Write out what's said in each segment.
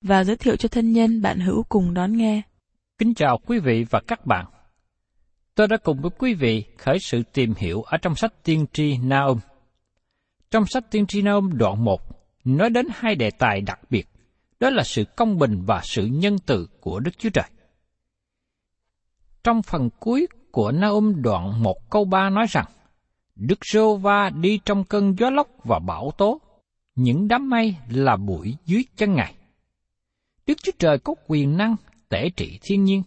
và giới thiệu cho thân nhân bạn hữu cùng đón nghe. Kính chào quý vị và các bạn. Tôi đã cùng với quý vị khởi sự tìm hiểu ở trong sách tiên tri Naum. Trong sách tiên tri Naum đoạn 1 nói đến hai đề tài đặc biệt, đó là sự công bình và sự nhân từ của Đức Chúa Trời. Trong phần cuối của Naum đoạn 1 câu 3 nói rằng, Đức Rô Va đi trong cơn gió lốc và bão tố, những đám mây là bụi dưới chân Ngài. Đức Chúa Trời có quyền năng tể trị thiên nhiên,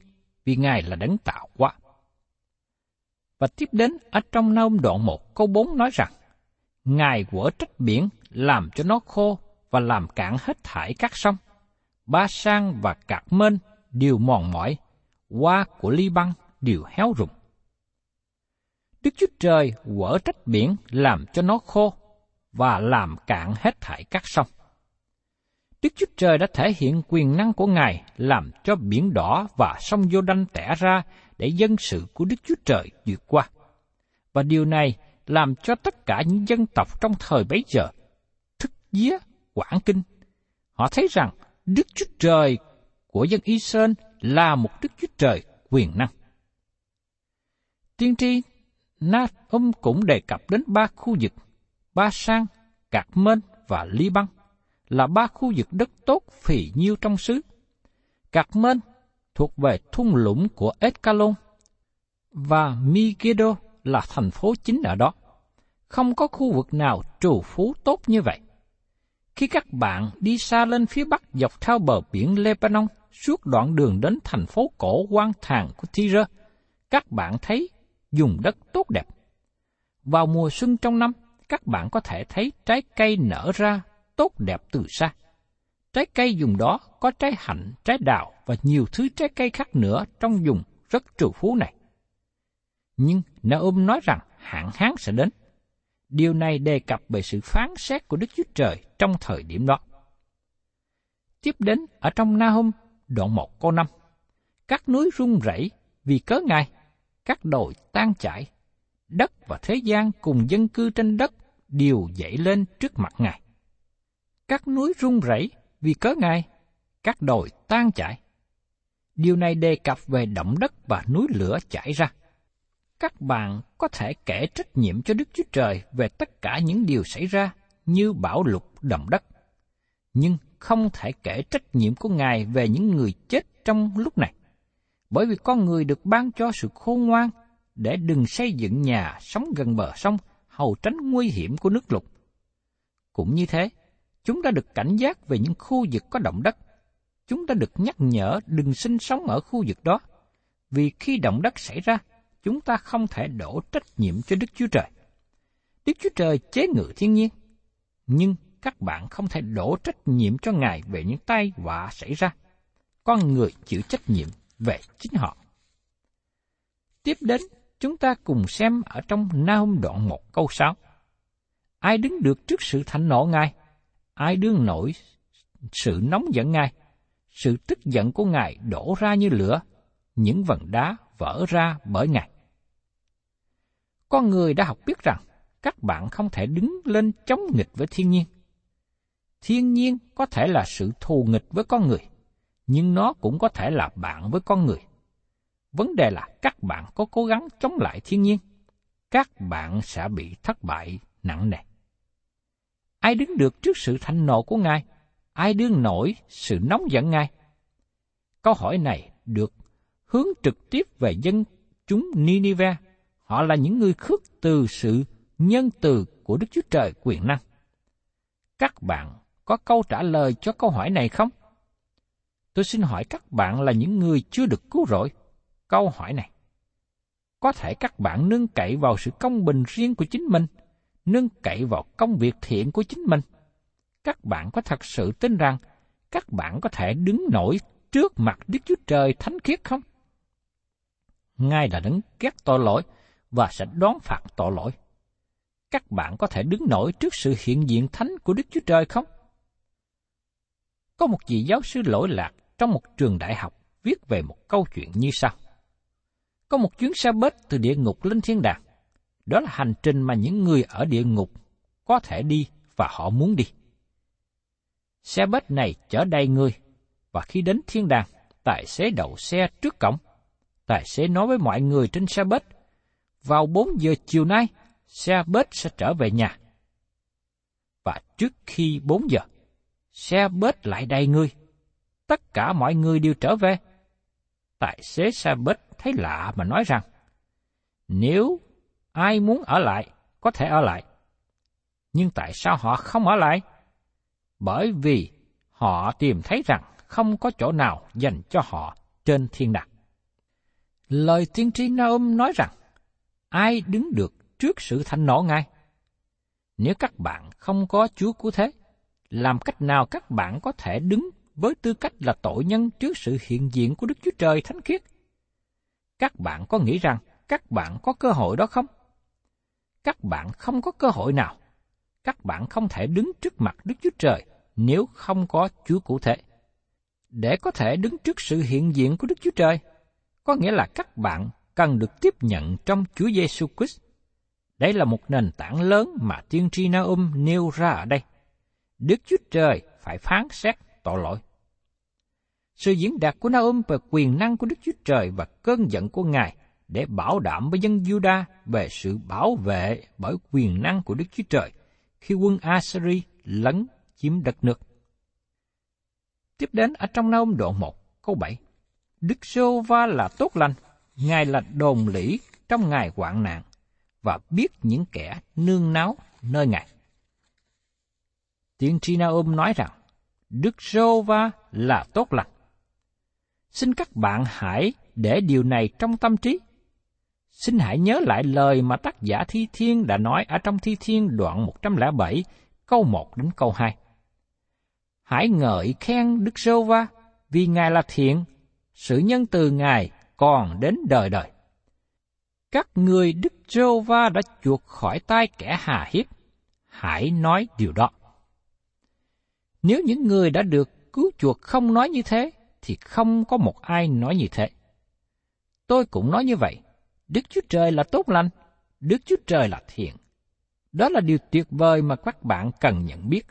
vì Ngài là đấng tạo hóa. Và tiếp đến ở trong nôm đoạn 1 câu 4 nói rằng, Ngài quở trách biển làm cho nó khô và làm cạn hết thải các sông. Ba sang và cạc mên đều mòn mỏi, hoa của ly băng đều héo rụng. Đức Chúa Trời quở trách biển làm cho nó khô và làm cạn hết thải các sông. Đức Chúa Trời đã thể hiện quyền năng của Ngài làm cho biển đỏ và sông Giô Đanh tẻ ra để dân sự của Đức Chúa Trời vượt qua. Và điều này làm cho tất cả những dân tộc trong thời bấy giờ thức vía, quảng kinh. Họ thấy rằng Đức Chúa Trời của dân Israel là một Đức Chúa Trời quyền năng. Tiên tri Nahum cũng đề cập đến ba khu vực, Ba Sang, Cạc Mên và Ly Băng là ba khu vực đất tốt phì nhiêu trong xứ. Cạc Mên thuộc về thung lũng của Escalon và Migedo là thành phố chính ở đó. Không có khu vực nào trù phú tốt như vậy. Khi các bạn đi xa lên phía bắc dọc theo bờ biển Lebanon suốt đoạn đường đến thành phố cổ quan thàng của Tyre, các bạn thấy dùng đất tốt đẹp. Vào mùa xuân trong năm, các bạn có thể thấy trái cây nở ra tốt đẹp từ xa. Trái cây dùng đó có trái hạnh, trái đào và nhiều thứ trái cây khác nữa trong vùng rất trù phú này. Nhưng Naum nói rằng hạn hán sẽ đến. Điều này đề cập về sự phán xét của Đức Chúa Trời trong thời điểm đó. Tiếp đến ở trong Nahum đoạn 1 câu 5. Các núi rung rẩy vì cớ Ngài, các đồi tan chảy, đất và thế gian cùng dân cư trên đất đều dậy lên trước mặt Ngài. Các núi rung rẩy vì cớ Ngài, các đồi tan chảy. Điều này đề cập về động đất và núi lửa chảy ra. Các bạn có thể kể trách nhiệm cho Đức Chúa Trời về tất cả những điều xảy ra như bão lụt động đất. Nhưng không thể kể trách nhiệm của Ngài về những người chết trong lúc này. Bởi vì con người được ban cho sự khôn ngoan để đừng xây dựng nhà sống gần bờ sông hầu tránh nguy hiểm của nước lụt. Cũng như thế, chúng ta được cảnh giác về những khu vực có động đất. Chúng ta được nhắc nhở đừng sinh sống ở khu vực đó, vì khi động đất xảy ra, chúng ta không thể đổ trách nhiệm cho Đức Chúa Trời. Đức Chúa Trời chế ngự thiên nhiên, nhưng các bạn không thể đổ trách nhiệm cho Ngài về những tai họa xảy ra. Con người chịu trách nhiệm về chính họ. Tiếp đến, chúng ta cùng xem ở trong Nahum đoạn 1 câu 6. Ai đứng được trước sự thạnh nộ Ngài? Ai đương nổi sự nóng giận Ngài? Sự tức giận của Ngài đổ ra như lửa, những vần đá vỡ ra bởi Ngài. Con người đã học biết rằng các bạn không thể đứng lên chống nghịch với thiên nhiên. Thiên nhiên có thể là sự thù nghịch với con người, nhưng nó cũng có thể là bạn với con người. Vấn đề là các bạn có cố gắng chống lại thiên nhiên, các bạn sẽ bị thất bại nặng nề. Ai đứng được trước sự thanh nộ của Ngài? Ai đương nổi sự nóng giận Ngài? Câu hỏi này được hướng trực tiếp về dân chúng Ninive. Họ là những người khước từ sự nhân từ của Đức Chúa Trời quyền năng. Các bạn có câu trả lời cho câu hỏi này không? Tôi xin hỏi các bạn là những người chưa được cứu rỗi. Câu hỏi này. Có thể các bạn nương cậy vào sự công bình riêng của chính mình, nương cậy vào công việc thiện của chính mình. Các bạn có thật sự tin rằng các bạn có thể đứng nổi trước mặt Đức Chúa Trời thánh khiết không? Ngài là đấng ghét tội lỗi và sẽ đón phạt tội lỗi. Các bạn có thể đứng nổi trước sự hiện diện thánh của Đức Chúa Trời không? Có một vị giáo sư lỗi lạc trong một trường đại học viết về một câu chuyện như sau. Có một chuyến xe bết từ địa ngục lên thiên đàng. Đó là hành trình mà những người ở địa ngục có thể đi và họ muốn đi. Xe bếp này chở đầy người, và khi đến thiên đàng, tài xế đậu xe trước cổng. Tài xế nói với mọi người trên xe bếp, vào 4 giờ chiều nay, xe bếp sẽ trở về nhà. Và trước khi 4 giờ, xe bếp lại đầy người. Tất cả mọi người đều trở về. Tài xế xe bếp thấy lạ mà nói rằng, nếu ai muốn ở lại, có thể ở lại. Nhưng tại sao họ không ở lại? Bởi vì họ tìm thấy rằng không có chỗ nào dành cho họ trên thiên đàng. Lời tiên tri Naum nói rằng, ai đứng được trước sự thanh nộ ngay Nếu các bạn không có Chúa cứu thế, làm cách nào các bạn có thể đứng với tư cách là tội nhân trước sự hiện diện của Đức Chúa Trời thánh khiết? Các bạn có nghĩ rằng các bạn có cơ hội đó không? Các bạn không có cơ hội nào. Các bạn không thể đứng trước mặt Đức Chúa Trời nếu không có Chúa cụ thể. Để có thể đứng trước sự hiện diện của Đức Chúa Trời, có nghĩa là các bạn cần được tiếp nhận trong Chúa Giêsu Christ. Đây là một nền tảng lớn mà tiên tri Naum nêu ra ở đây. Đức Chúa Trời phải phán xét tội lỗi. Sự diễn đạt của Naum về quyền năng của Đức Chúa Trời và cơn giận của Ngài để bảo đảm với dân Juda về sự bảo vệ bởi quyền năng của Đức Chúa Trời khi quân Assyri lấn chiếm đất nước. Tiếp đến ở trong Naum đoạn 1, câu 7. Đức Sô Va là tốt lành, Ngài là đồn lĩ trong ngày hoạn nạn, và biết những kẻ nương náu nơi Ngài. Tiên tri Naum nói rằng, Đức Sô Va là tốt lành. Xin các bạn hãy để điều này trong tâm trí. Xin hãy nhớ lại lời mà tác giả Thi Thiên đã nói ở trong Thi Thiên đoạn 107, câu 1 đến câu 2. Hãy ngợi khen Đức Sô Va vì Ngài là thiện, sự nhân từ Ngài còn đến đời đời. Các người Đức Sô Va đã chuộc khỏi tay kẻ hà hiếp. Hãy nói điều đó. Nếu những người đã được cứu chuộc không nói như thế, thì không có một ai nói như thế. Tôi cũng nói như vậy. Đức Chúa Trời là tốt lành, Đức Chúa Trời là thiện. Đó là điều tuyệt vời mà các bạn cần nhận biết.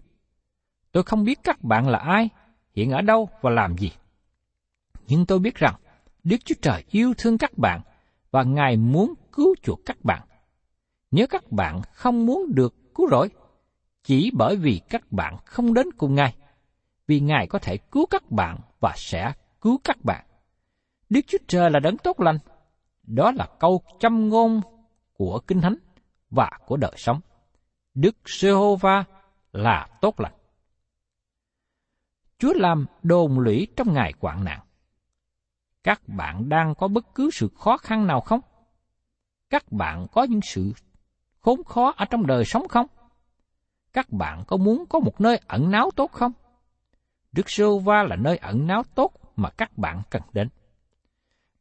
Tôi không biết các bạn là ai, hiện ở đâu và làm gì. Nhưng tôi biết rằng Đức Chúa Trời yêu thương các bạn và Ngài muốn cứu chuộc các bạn. Nếu các bạn không muốn được cứu rỗi, chỉ bởi vì các bạn không đến cùng Ngài, vì Ngài có thể cứu các bạn và sẽ cứu các bạn. Đức Chúa Trời là đấng tốt lành. Đó là câu châm ngôn của Kinh Thánh và của đời sống. Đức Giê-hô-va là tốt lành. Chúa làm đồn lũy trong ngày quạn nạn. Các bạn đang có bất cứ sự khó khăn nào không? Các bạn có những sự khốn khó ở trong đời sống không? Các bạn có muốn có một nơi ẩn náu tốt không? Đức Sô Va là nơi ẩn náu tốt mà các bạn cần đến.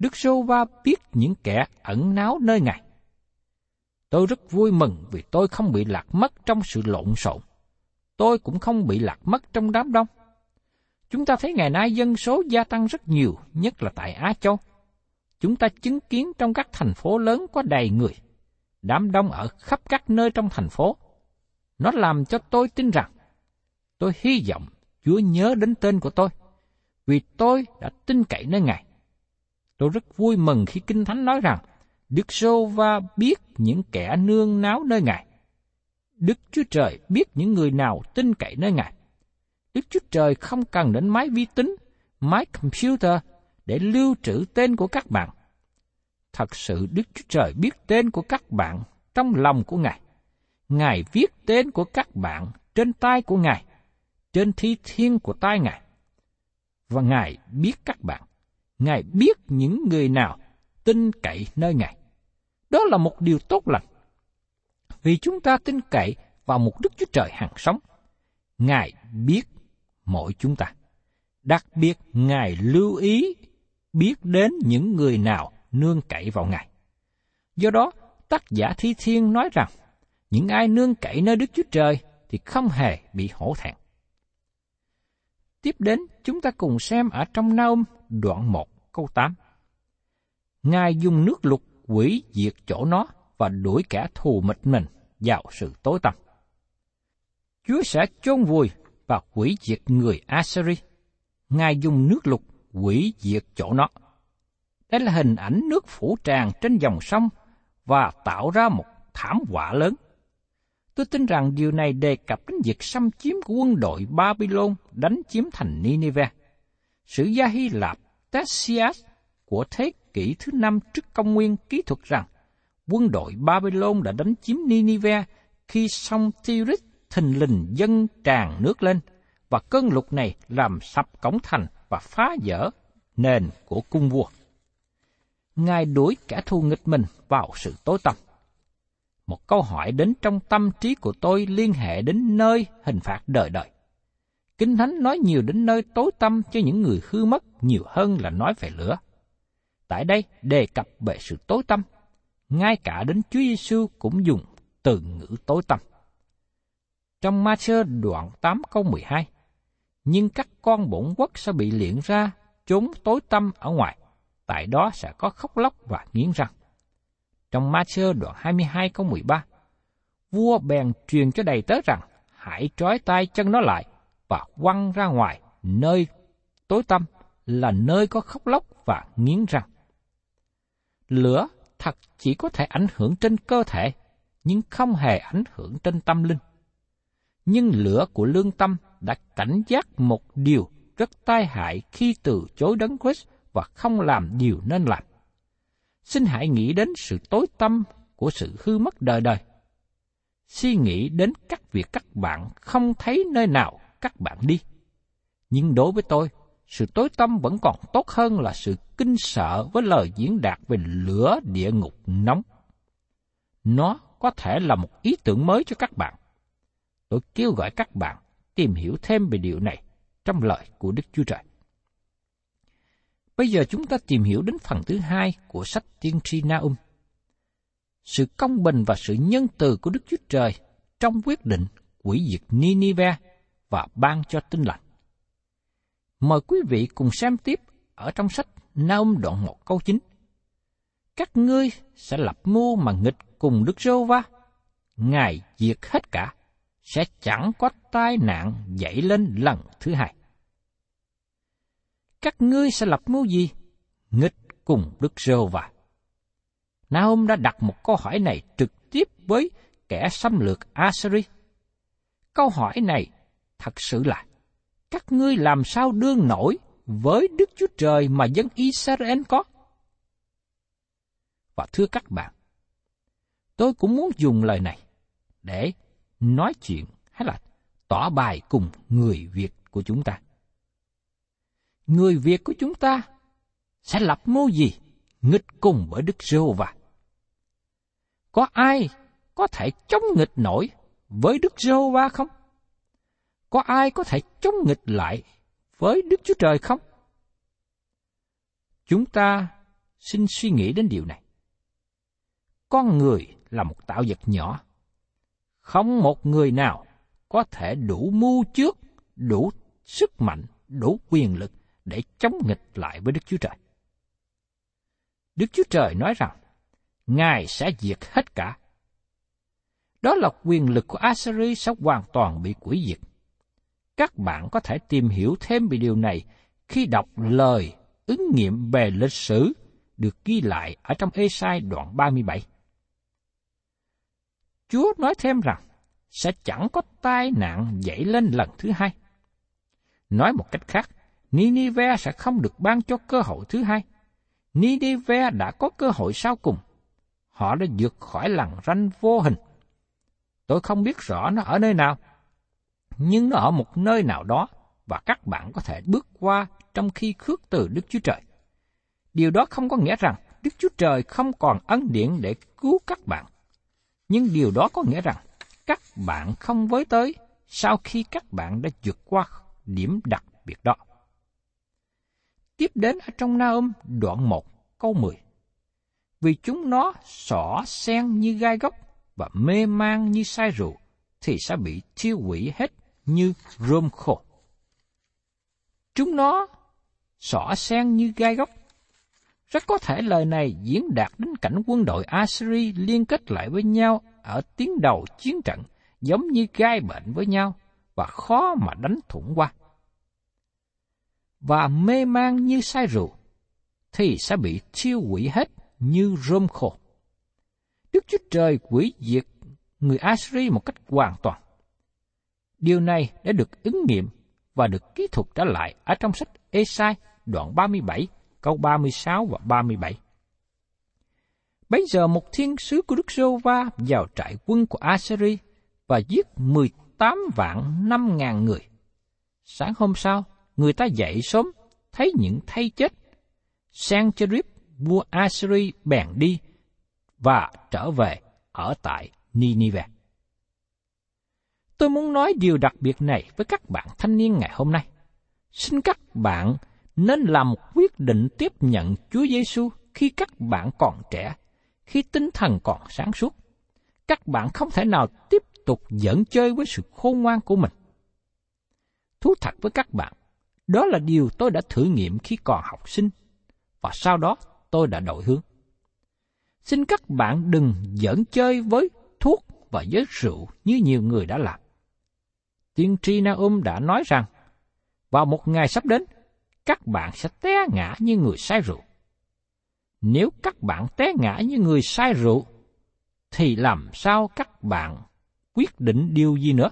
Đức Sô Va biết những kẻ ẩn náu nơi Ngài. Tôi rất vui mừng vì tôi không bị lạc mất trong sự lộn xộn. Tôi cũng không bị lạc mất trong đám đông. Chúng ta thấy ngày nay dân số gia tăng rất nhiều, nhất là tại Á Châu. Chúng ta chứng kiến trong các thành phố lớn có đầy người. đám đông ở khắp các nơi trong thành phố. Nó làm cho tôi tin rằng, tôi hy vọng Chúa nhớ đến tên của tôi, vì tôi đã tin cậy nơi Ngài. Tôi rất vui mừng khi Kinh Thánh nói rằng, Đức Sô Va biết những kẻ nương náo nơi Ngài. Đức Chúa Trời biết những người nào tin cậy nơi Ngài. Đức Chúa Trời không cần đến máy vi tính, máy computer để lưu trữ tên của các bạn. Thật sự Đức Chúa Trời biết tên của các bạn trong lòng của Ngài. Ngài viết tên của các bạn trên tay của Ngài, trên thi thiên của tay Ngài. Và Ngài biết các bạn. Ngài biết những người nào tin cậy nơi Ngài. Đó là một điều tốt lành. Vì chúng ta tin cậy vào một Đức Chúa Trời hàng sống. Ngài biết mỗi chúng ta. Đặc biệt Ngài lưu ý biết đến những người nào nương cậy vào Ngài. Do đó, tác giả Thi Thiên nói rằng, những ai nương cậy nơi Đức Chúa Trời thì không hề bị hổ thẹn. Tiếp đến, chúng ta cùng xem ở trong Naum đoạn 1 câu 8. Ngài dùng nước lục quỷ diệt chỗ nó và đuổi kẻ thù mịch mình vào sự tối tăm. Chúa sẽ chôn vùi và quỷ diệt người Assyri. Ngài dùng nước lục quỷ diệt chỗ nó. Đây là hình ảnh nước phủ tràn trên dòng sông và tạo ra một thảm họa lớn. Tôi tin rằng điều này đề cập đến việc xâm chiếm của quân đội Babylon đánh chiếm thành Nineveh. Sử gia Hy Lạp Tessias của thế kỷ thứ năm trước công nguyên kỹ thuật rằng, quân đội Babylon đã đánh chiếm Nineveh khi sông Tigris thình lình dâng tràn nước lên và cơn lục này làm sập cổng thành và phá vỡ nền của cung vua. Ngài đuổi kẻ thù nghịch mình vào sự tối tăm. Một câu hỏi đến trong tâm trí của tôi liên hệ đến nơi hình phạt đời đời. Kinh Thánh nói nhiều đến nơi tối tâm cho những người hư mất nhiều hơn là nói về lửa. Tại đây đề cập về sự tối tâm. ngay cả đến Chúa Giêsu cũng dùng từ ngữ tối tâm. Trong Ma-sơ đoạn 8 câu 12, nhưng các con bổn quốc sẽ bị liệng ra trốn tối tâm ở ngoài, tại đó sẽ có khóc lóc và nghiến răng. Trong Ma-sơ đoạn 22 câu 13, vua bèn truyền cho đầy tớ rằng hãy trói tay chân nó lại và quăng ra ngoài nơi tối tăm là nơi có khóc lóc và nghiến răng. Lửa thật chỉ có thể ảnh hưởng trên cơ thể, nhưng không hề ảnh hưởng trên tâm linh. Nhưng lửa của lương tâm đã cảnh giác một điều rất tai hại khi từ chối đấng Christ và không làm điều nên làm. Xin hãy nghĩ đến sự tối tâm của sự hư mất đời đời. Suy nghĩ đến các việc các bạn không thấy nơi nào các bạn đi. Nhưng đối với tôi, sự tối tâm vẫn còn tốt hơn là sự kinh sợ với lời diễn đạt về lửa địa ngục nóng. Nó có thể là một ý tưởng mới cho các bạn. Tôi kêu gọi các bạn tìm hiểu thêm về điều này trong lời của Đức Chúa Trời. Bây giờ chúng ta tìm hiểu đến phần thứ hai của sách tiên tri Naum. Sự công bình và sự nhân từ của Đức Chúa Trời trong quyết định quỷ diệt Ninive và ban cho tinh lành. Mời quý vị cùng xem tiếp ở trong sách Naum đoạn 1 câu 9. Các ngươi sẽ lập mưu mà nghịch cùng Đức Rô Va. Ngài diệt hết cả, sẽ chẳng có tai nạn dậy lên lần thứ hai. Các ngươi sẽ lập mưu gì? Nghịch cùng Đức Rô Va. Naum đã đặt một câu hỏi này trực tiếp với kẻ xâm lược Assyri. Câu hỏi này thật sự là các ngươi làm sao đương nổi với Đức Chúa Trời mà dân Israel có? Và thưa các bạn, tôi cũng muốn dùng lời này để nói chuyện hay là tỏ bài cùng người Việt của chúng ta. Người Việt của chúng ta sẽ lập mưu gì nghịch cùng với Đức giê va Có ai có thể chống nghịch nổi với Đức giê va không? Có ai có thể chống nghịch lại với Đức Chúa Trời không? Chúng ta xin suy nghĩ đến điều này. Con người là một tạo vật nhỏ. Không một người nào có thể đủ mưu trước, đủ sức mạnh, đủ quyền lực để chống nghịch lại với Đức Chúa Trời. Đức Chúa Trời nói rằng, Ngài sẽ diệt hết cả, Đó là quyền lực của Assyri sẽ hoàn toàn bị quỷ diệt. Các bạn có thể tìm hiểu thêm về điều này khi đọc lời ứng nghiệm về lịch sử được ghi lại ở trong Ê-sai đoạn 37. Chúa nói thêm rằng sẽ chẳng có tai nạn dậy lên lần thứ hai. Nói một cách khác, Ninive sẽ không được ban cho cơ hội thứ hai. Ninive đã có cơ hội sau cùng. Họ đã vượt khỏi lằn ranh vô hình. Tôi không biết rõ nó ở nơi nào, nhưng nó ở một nơi nào đó và các bạn có thể bước qua trong khi khước từ Đức Chúa Trời. Điều đó không có nghĩa rằng Đức Chúa Trời không còn ân điển để cứu các bạn. Nhưng điều đó có nghĩa rằng các bạn không với tới sau khi các bạn đã vượt qua điểm đặc biệt đó. Tiếp đến ở trong Naum đoạn 1 câu 10. Vì chúng nó xỏ sen như gai gốc và mê man như sai rượu, thì sẽ bị thiêu hủy hết như rơm khô. Chúng nó xỏ sen như gai góc, Rất có thể lời này diễn đạt đến cảnh quân đội Assyri liên kết lại với nhau ở tiến đầu chiến trận giống như gai bệnh với nhau và khó mà đánh thủng qua. Và mê man như say rượu, thì sẽ bị thiêu hủy hết như rơm khô. Đức Chúa Trời quỷ diệt người Assyri một cách hoàn toàn. Điều này đã được ứng nghiệm và được ký thuật trở lại ở trong sách Esai đoạn 37, câu 36 và 37. Bây giờ một thiên sứ của Đức Sô Va vào trại quân của Assyri và giết 18 vạn 5 ngàn người. Sáng hôm sau, người ta dậy sớm, thấy những thay chết. Sennacherib, vua Assyri bèn đi và trở về ở tại Nineveh. Tôi muốn nói điều đặc biệt này với các bạn thanh niên ngày hôm nay. Xin các bạn nên làm một quyết định tiếp nhận Chúa Giêsu khi các bạn còn trẻ, khi tinh thần còn sáng suốt. Các bạn không thể nào tiếp tục dẫn chơi với sự khôn ngoan của mình. Thú thật với các bạn, đó là điều tôi đã thử nghiệm khi còn học sinh, và sau đó tôi đã đổi hướng. Xin các bạn đừng dẫn chơi với thuốc và với rượu như nhiều người đã làm. Tiên tri Naum đã nói rằng, vào một ngày sắp đến, các bạn sẽ té ngã như người say rượu. Nếu các bạn té ngã như người say rượu, thì làm sao các bạn quyết định điều gì nữa?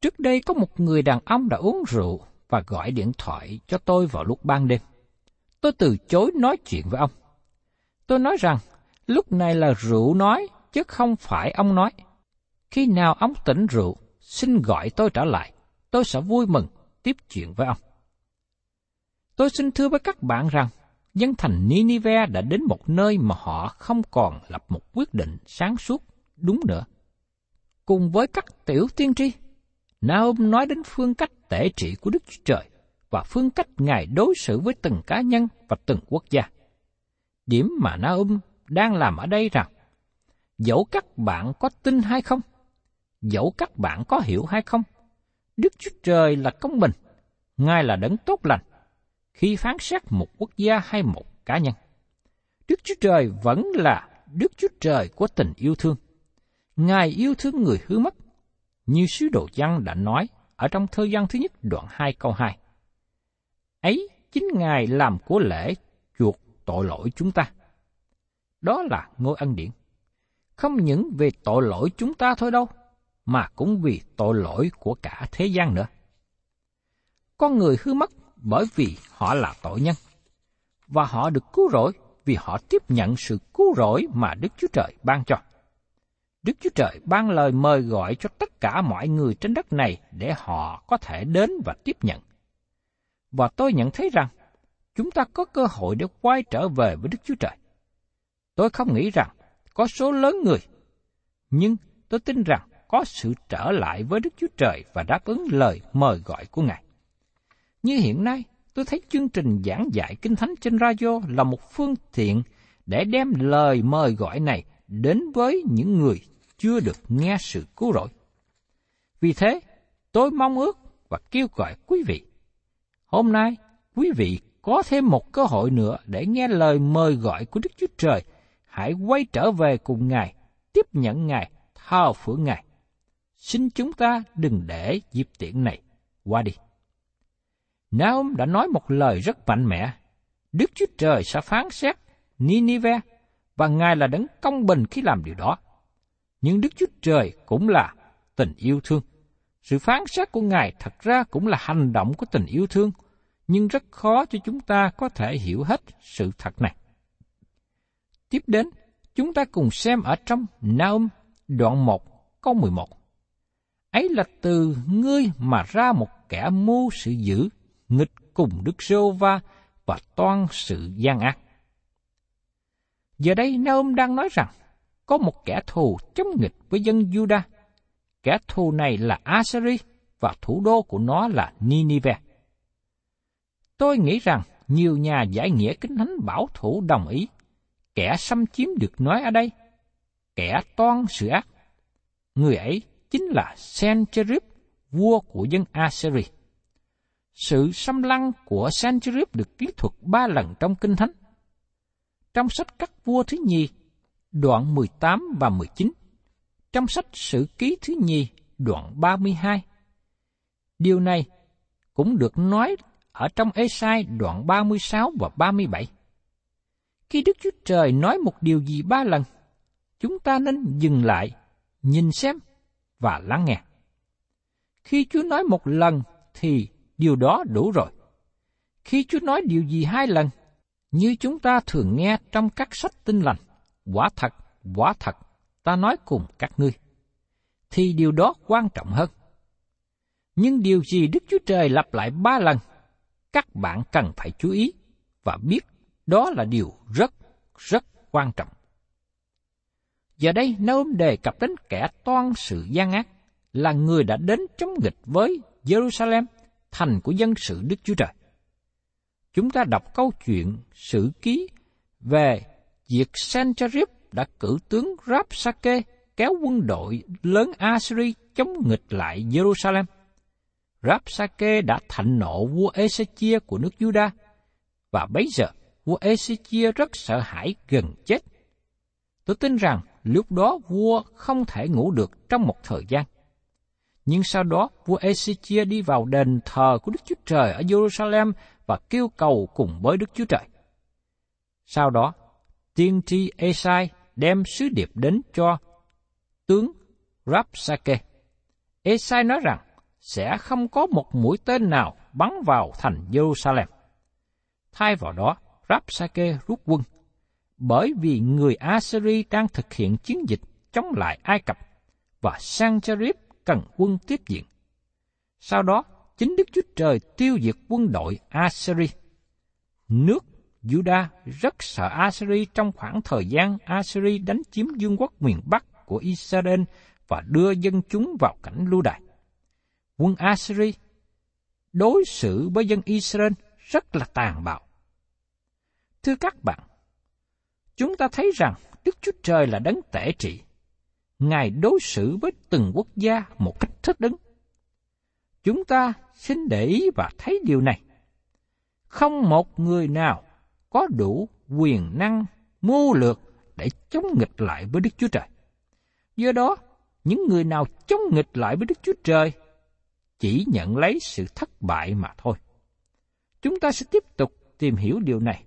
Trước đây có một người đàn ông đã uống rượu và gọi điện thoại cho tôi vào lúc ban đêm. Tôi từ chối nói chuyện với ông. Tôi nói rằng, lúc này là rượu nói, chứ không phải ông nói. Khi nào ông tỉnh rượu, xin gọi tôi trở lại, tôi sẽ vui mừng tiếp chuyện với ông. Tôi xin thưa với các bạn rằng, dân thành Ninive đã đến một nơi mà họ không còn lập một quyết định sáng suốt đúng nữa. Cùng với các tiểu tiên tri, Naum nói đến phương cách tể trị của Đức Chúa Trời và phương cách Ngài đối xử với từng cá nhân và từng quốc gia. Điểm mà Naum đang làm ở đây rằng, dẫu các bạn có tin hay không, dẫu các bạn có hiểu hay không, Đức Chúa Trời là công bình, Ngài là đấng tốt lành, khi phán xét một quốc gia hay một cá nhân. Đức Chúa Trời vẫn là Đức Chúa Trời của tình yêu thương. Ngài yêu thương người hư mất, như sứ đồ văn đã nói ở trong thơ văn thứ nhất đoạn 2 câu 2. Ấy chính Ngài làm của lễ chuộc tội lỗi chúng ta. Đó là ngôi ân điển. Không những về tội lỗi chúng ta thôi đâu, mà cũng vì tội lỗi của cả thế gian nữa. Con người hư mất bởi vì họ là tội nhân, và họ được cứu rỗi vì họ tiếp nhận sự cứu rỗi mà Đức Chúa Trời ban cho. Đức Chúa Trời ban lời mời gọi cho tất cả mọi người trên đất này để họ có thể đến và tiếp nhận. Và tôi nhận thấy rằng, chúng ta có cơ hội để quay trở về với Đức Chúa Trời. Tôi không nghĩ rằng có số lớn người, nhưng tôi tin rằng có sự trở lại với Đức Chúa Trời và đáp ứng lời mời gọi của Ngài. Như hiện nay, tôi thấy chương trình giảng dạy Kinh Thánh trên radio là một phương tiện để đem lời mời gọi này đến với những người chưa được nghe sự cứu rỗi. Vì thế, tôi mong ước và kêu gọi quý vị. Hôm nay, quý vị có thêm một cơ hội nữa để nghe lời mời gọi của Đức Chúa Trời. Hãy quay trở về cùng Ngài, tiếp nhận Ngài thao phượng Ngài. Xin chúng ta đừng để dịp tiện này qua đi. Naum đã nói một lời rất mạnh mẽ. Đức Chúa Trời sẽ phán xét Ninive và Ngài là đấng công bình khi làm điều đó. Nhưng Đức Chúa Trời cũng là tình yêu thương. Sự phán xét của Ngài thật ra cũng là hành động của tình yêu thương, nhưng rất khó cho chúng ta có thể hiểu hết sự thật này. Tiếp đến, chúng ta cùng xem ở trong Naum đoạn 1 câu 11. Ấy là từ ngươi mà ra một kẻ mưu sự dữ, nghịch cùng Đức Sô Va và toan sự gian ác. Giờ đây Naum đang nói rằng, có một kẻ thù chống nghịch với dân Juda. Kẻ thù này là Assyri và thủ đô của nó là Ninive. Tôi nghĩ rằng nhiều nhà giải nghĩa kinh thánh bảo thủ đồng ý kẻ xâm chiếm được nói ở đây, kẻ toan sự ác. Người ấy chính là Sennacherib, vua của dân Assyria. Sự xâm lăng của Sennacherib được kỹ thuật ba lần trong Kinh Thánh. Trong sách các vua thứ nhì, đoạn 18 và 19. Trong sách Sử ký thứ nhì, đoạn 32. Điều này cũng được nói ở trong Esai đoạn 36 và 37. Khi Đức Chúa Trời nói một điều gì ba lần, chúng ta nên dừng lại, nhìn xem và lắng nghe. Khi Chúa nói một lần thì điều đó đủ rồi. Khi Chúa nói điều gì hai lần, như chúng ta thường nghe trong các sách tinh lành, quả thật, quả thật, ta nói cùng các ngươi, thì điều đó quan trọng hơn. Nhưng điều gì Đức Chúa Trời lặp lại ba lần, các bạn cần phải chú ý và biết đó là điều rất, rất quan trọng. Giờ đây Naôm đề cập đến kẻ toan sự gian ác, là người đã đến chống nghịch với Jerusalem, thành của dân sự Đức Chúa Trời. Chúng ta đọc câu chuyện sử ký về việc Sennacherib đã cử tướng Rapsake kéo quân đội lớn Assyri chống nghịch lại Jerusalem. Rapsake đã thạnh nộ vua Ezechia của nước Juda và bấy giờ vua Ezechia rất sợ hãi gần chết. Tôi tin rằng lúc đó vua không thể ngủ được trong một thời gian. Nhưng sau đó vua Ezechia đi vào đền thờ của Đức Chúa Trời ở Jerusalem và kêu cầu cùng với Đức Chúa Trời. Sau đó, tiên tri Esai đem sứ điệp đến cho tướng Rapsake. Esai nói rằng sẽ không có một mũi tên nào bắn vào thành Jerusalem. Thay vào đó, Rapsake rút quân, bởi vì người Assyri đang thực hiện chiến dịch chống lại Ai Cập và Sancherib cần quân tiếp diện. Sau đó, chính Đức Chúa Trời tiêu diệt quân đội Assyri. Nước Juda rất sợ Assyri trong khoảng thời gian Assyri đánh chiếm vương quốc miền Bắc của Israel và đưa dân chúng vào cảnh lưu đày. Quân Assyri đối xử với dân Israel rất là tàn bạo. Thưa các bạn, chúng ta thấy rằng Đức Chúa Trời là đấng tể trị. Ngài đối xử với từng quốc gia một cách thích ứng. Chúng ta xin để ý và thấy điều này. Không một người nào có đủ quyền năng mưu lược để chống nghịch lại với Đức Chúa Trời. Do đó, những người nào chống nghịch lại với Đức Chúa Trời chỉ nhận lấy sự thất bại mà thôi. Chúng ta sẽ tiếp tục tìm hiểu điều này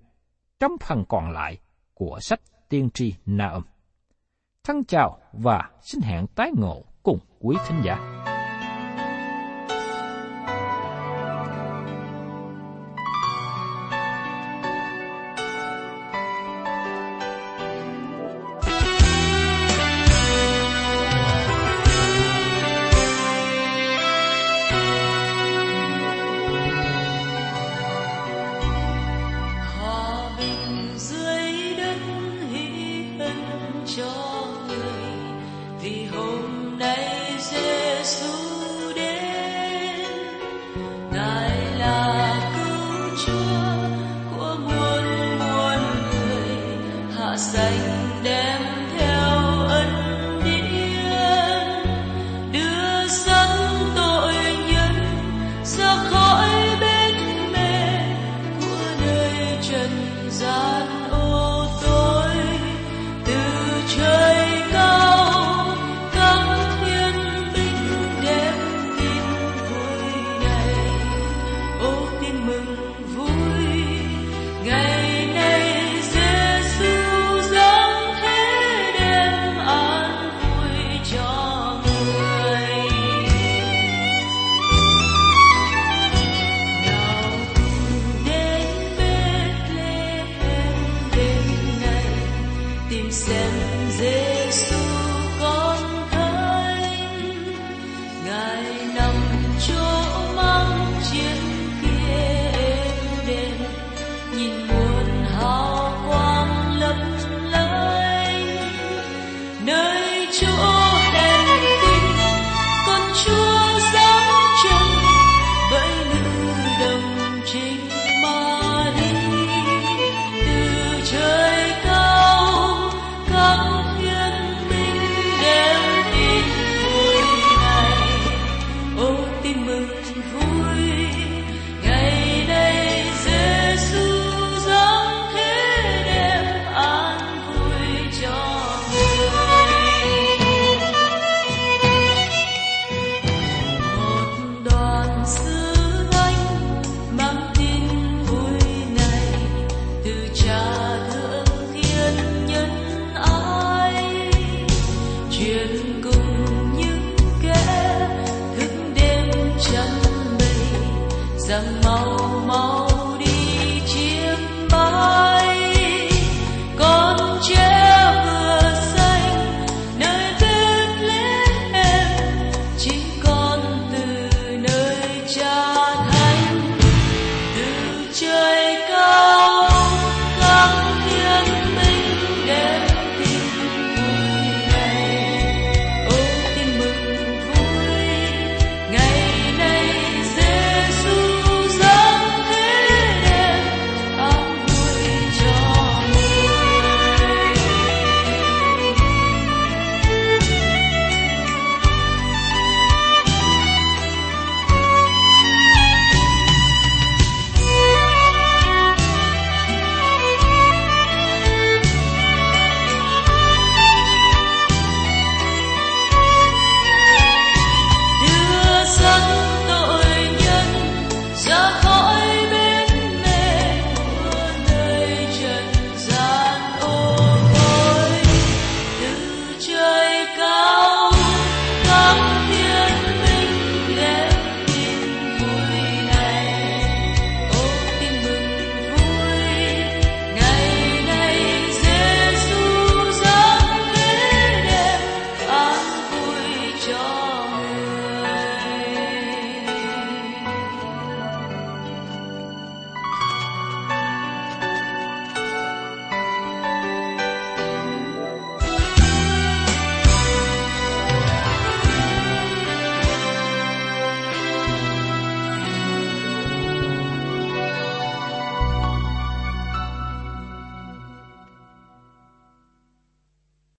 trong phần còn lại của sách tiên tri Na âm. Thân chào và xin hẹn tái ngộ cùng quý thính giả. desire.